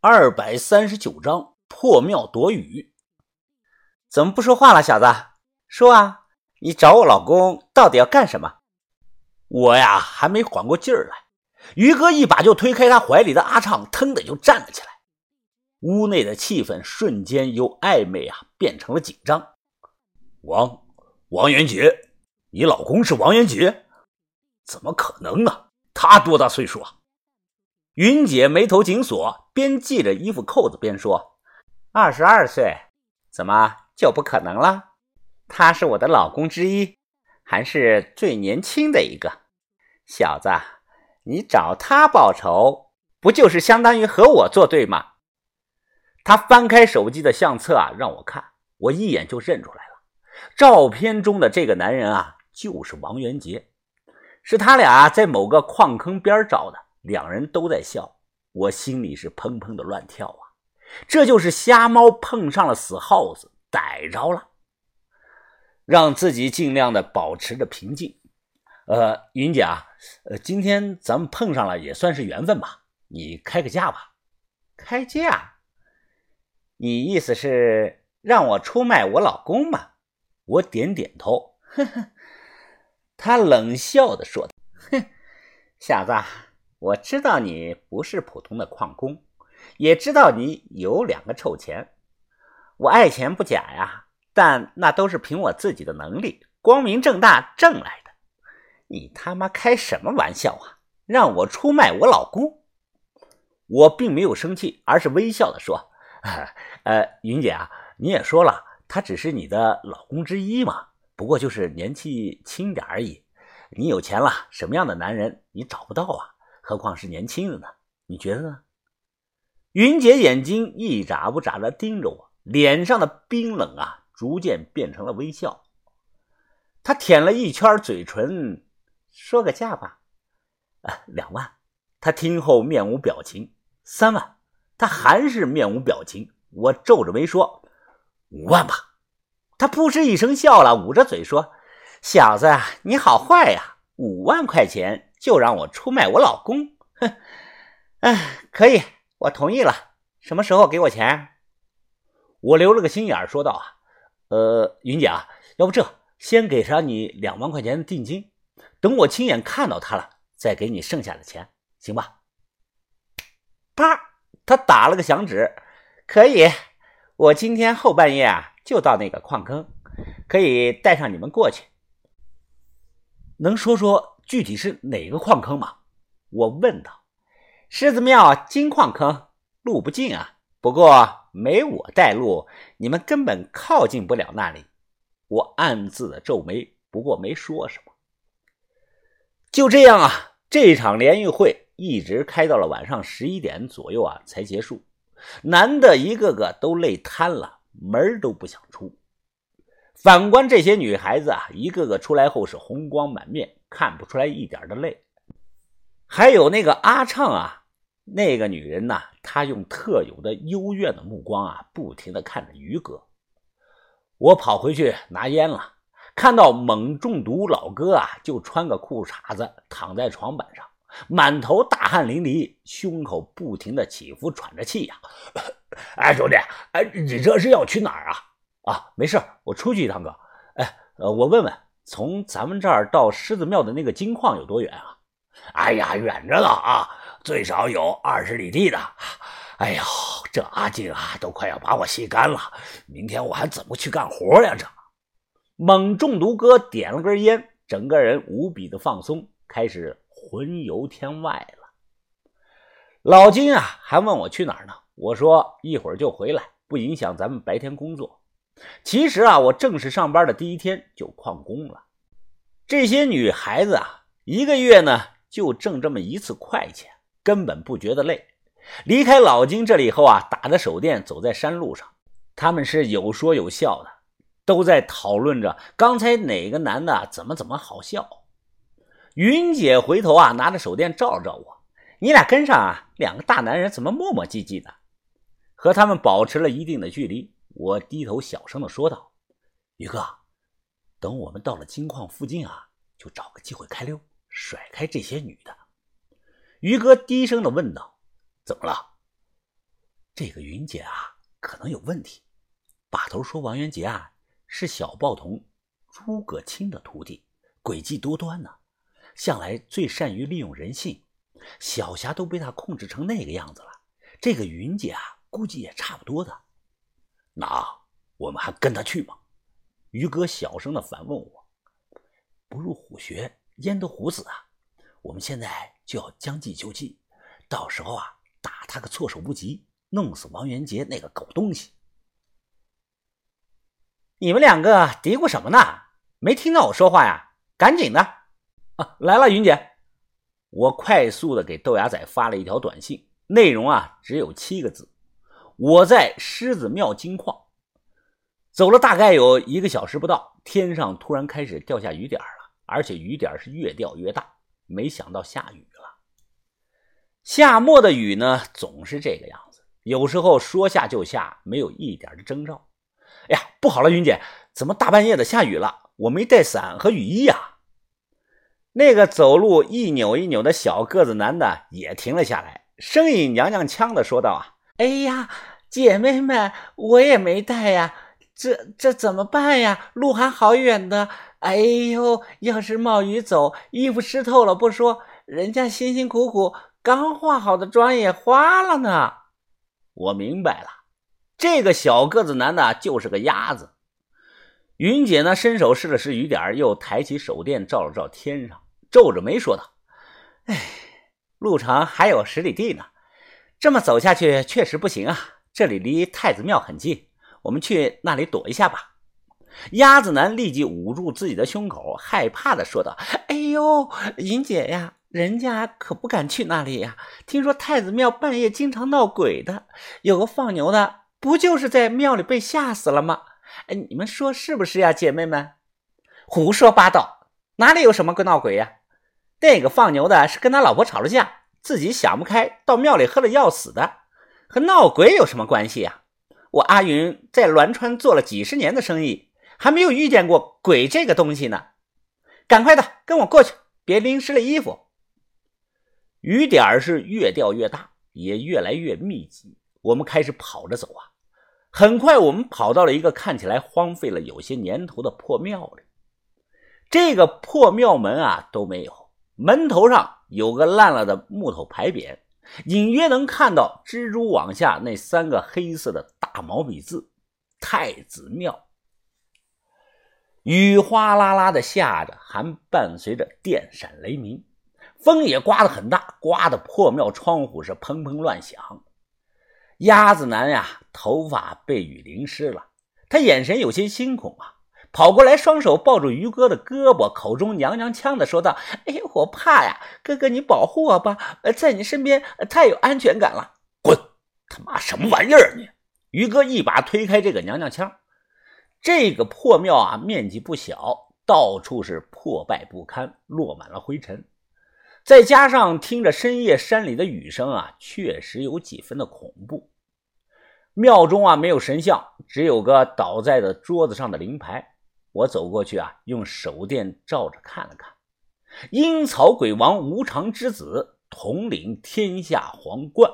二百三十九章破庙夺雨。怎么不说话了，小子？说啊！你找我老公到底要干什么？我呀，还没缓过劲儿来，于哥一把就推开他怀里的阿畅，腾的就站了起来。屋内的气氛瞬间由暧昧啊变成了紧张。王王元杰，你老公是王元杰？怎么可能呢？他多大岁数啊？云姐眉头紧锁，边系着衣服扣子边说：“二十二岁，怎么就不可能了？他是我的老公之一，还是最年轻的一个。小子，你找他报仇，不就是相当于和我作对吗？”他翻开手机的相册啊，让我看，我一眼就认出来了，照片中的这个男人啊，就是王元杰，是他俩在某个矿坑边照的。两人都在笑，我心里是砰砰的乱跳啊！这就是瞎猫碰上了死耗子，逮着了。让自己尽量的保持着平静。呃，云姐啊，呃，今天咱们碰上了也算是缘分吧？你开个价吧。开价？你意思是让我出卖我老公吗？我点点头。呵呵，他冷笑的说：“哼，小子。”我知道你不是普通的矿工，也知道你有两个臭钱。我爱钱不假呀，但那都是凭我自己的能力，光明正大挣来的。你他妈开什么玩笑啊？让我出卖我老公？我并没有生气，而是微笑的说：“呃，云姐啊，你也说了，他只是你的老公之一嘛，不过就是年纪轻点而已。你有钱了，什么样的男人你找不到啊？”何况是年轻的呢？你觉得呢？云姐眼睛一眨不眨的盯着我，脸上的冰冷啊，逐渐变成了微笑。她舔了一圈嘴唇，说个价吧。啊，两万。她听后面无表情。三万。她还是面无表情。我皱着眉说：“五万吧。”她扑哧一声笑了，捂着嘴说：“小子，你好坏呀！五万块钱。”就让我出卖我老公，哼！哎，可以，我同意了。什么时候给我钱？我留了个心眼说道：“啊，呃，云姐啊，要不这先给上你两万块钱的定金，等我亲眼看到他了，再给你剩下的钱，行吧？”啪！他打了个响指，可以。我今天后半夜啊，就到那个矿坑，可以带上你们过去。能说说？具体是哪个矿坑吗？我问道。狮子庙金矿坑，路不近啊。不过没我带路，你们根本靠近不了那里。我暗自的皱眉，不过没说什么。就这样啊，这场联谊会一直开到了晚上十一点左右啊，才结束。男的一个个都累瘫了，门都不想出。反观这些女孩子啊，一个个出来后是红光满面。看不出来一点的累，还有那个阿畅啊，那个女人呐，她用特有的幽怨的目光啊，不停的看着于哥。我跑回去拿烟了，看到猛中毒老哥啊，就穿个裤衩子躺在床板上，满头大汗淋漓，胸口不停的起伏，喘着气呀。哎，兄弟，哎，你这是要去哪儿啊？啊，没事，我出去一趟哥。哎，呃，我问问。从咱们这儿到狮子庙的那个金矿有多远啊？哎呀，远着呢啊，最少有二十里地的。哎呦，这阿静啊，都快要把我吸干了。明天我还怎么去干活呀？这猛中毒哥点了根烟，整个人无比的放松，开始魂游天外了。老金啊，还问我去哪儿呢？我说一会儿就回来，不影响咱们白天工作。其实啊，我正式上班的第一天就旷工了。这些女孩子啊，一个月呢就挣这么一次快钱，根本不觉得累。离开老金这里以后啊，打着手电走在山路上，他们是有说有笑的，都在讨论着刚才哪个男的怎么怎么好笑。云姐回头啊，拿着手电照了照我：“你俩跟上啊，两个大男人怎么磨磨唧唧的？”和他们保持了一定的距离。我低头小声的说道：“于哥，等我们到了金矿附近啊，就找个机会开溜，甩开这些女的。”于哥低声的问道：“怎么了？”这个云姐啊，可能有问题。把头说王元杰啊，是小报童诸葛青的徒弟，诡计多端呢，向来最善于利用人性。小霞都被他控制成那个样子了，这个云姐啊，估计也差不多的。那我们还跟他去吗？于哥小声的反问我。不入虎穴，焉得虎子啊！我们现在就要将计就计，到时候啊，打他个措手不及，弄死王元杰那个狗东西。你们两个嘀咕什么呢？没听到我说话呀？赶紧的！啊，来了，云姐。我快速的给豆芽仔发了一条短信，内容啊只有七个字：我在狮子庙金矿。走了大概有一个小时不到，天上突然开始掉下雨点了，而且雨点是越掉越大。没想到下雨了。夏末的雨呢，总是这个样子，有时候说下就下，没有一点的征兆。哎呀，不好了，云姐，怎么大半夜的下雨了？我没带伞和雨衣呀。那个走路一扭一扭的小个子男的也停了下来，声音娘娘腔的说道：“啊，哎呀，姐妹们，我也没带呀，这这怎么办呀？路还好远的。哎呦，要是冒雨走，衣服湿透了不说，人家辛辛苦苦刚化好的妆也花了呢。”我明白了。这个小个子男的就是个鸭子。云姐呢，伸手试了试雨点，又抬起手电照了照天上，皱着眉说道：“哎，路程还有十里地呢，这么走下去确实不行啊。这里离太子庙很近，我们去那里躲一下吧。”鸭子男立即捂住自己的胸口，害怕的说道：“哎呦，云姐呀，人家可不敢去那里呀。听说太子庙半夜经常闹鬼的，有个放牛的。”不就是在庙里被吓死了吗？哎，你们说是不是呀，姐妹们？胡说八道，哪里有什么个闹鬼呀？那个放牛的是跟他老婆吵了架，自己想不开，到庙里喝了药死的，和闹鬼有什么关系呀？我阿云在栾川做了几十年的生意，还没有遇见过鬼这个东西呢。赶快的，跟我过去，别淋湿了衣服。雨点是越掉越大，也越来越密集。我们开始跑着走啊，很快我们跑到了一个看起来荒废了有些年头的破庙里。这个破庙门啊都没有，门头上有个烂了的木头牌匾，隐约能看到蜘蛛网下那三个黑色的大毛笔字“太子庙”。雨哗啦啦的下着，还伴随着电闪雷鸣，风也刮得很大，刮得破庙窗户是砰砰乱响。鸭子男呀，头发被雨淋湿了，他眼神有些惊恐啊，跑过来，双手抱住于哥的胳膊，口中娘娘腔的说道：“哎，我怕呀，哥哥你保护我吧，在你身边太有安全感了。”滚！他妈什么玩意儿你！于哥一把推开这个娘娘腔。这个破庙啊，面积不小，到处是破败不堪，落满了灰尘。再加上听着深夜山里的雨声啊，确实有几分的恐怖。庙中啊没有神像，只有个倒在的桌子上的灵牌。我走过去啊，用手电照着看了看，阴曹鬼王无常之子统领天下皇冠。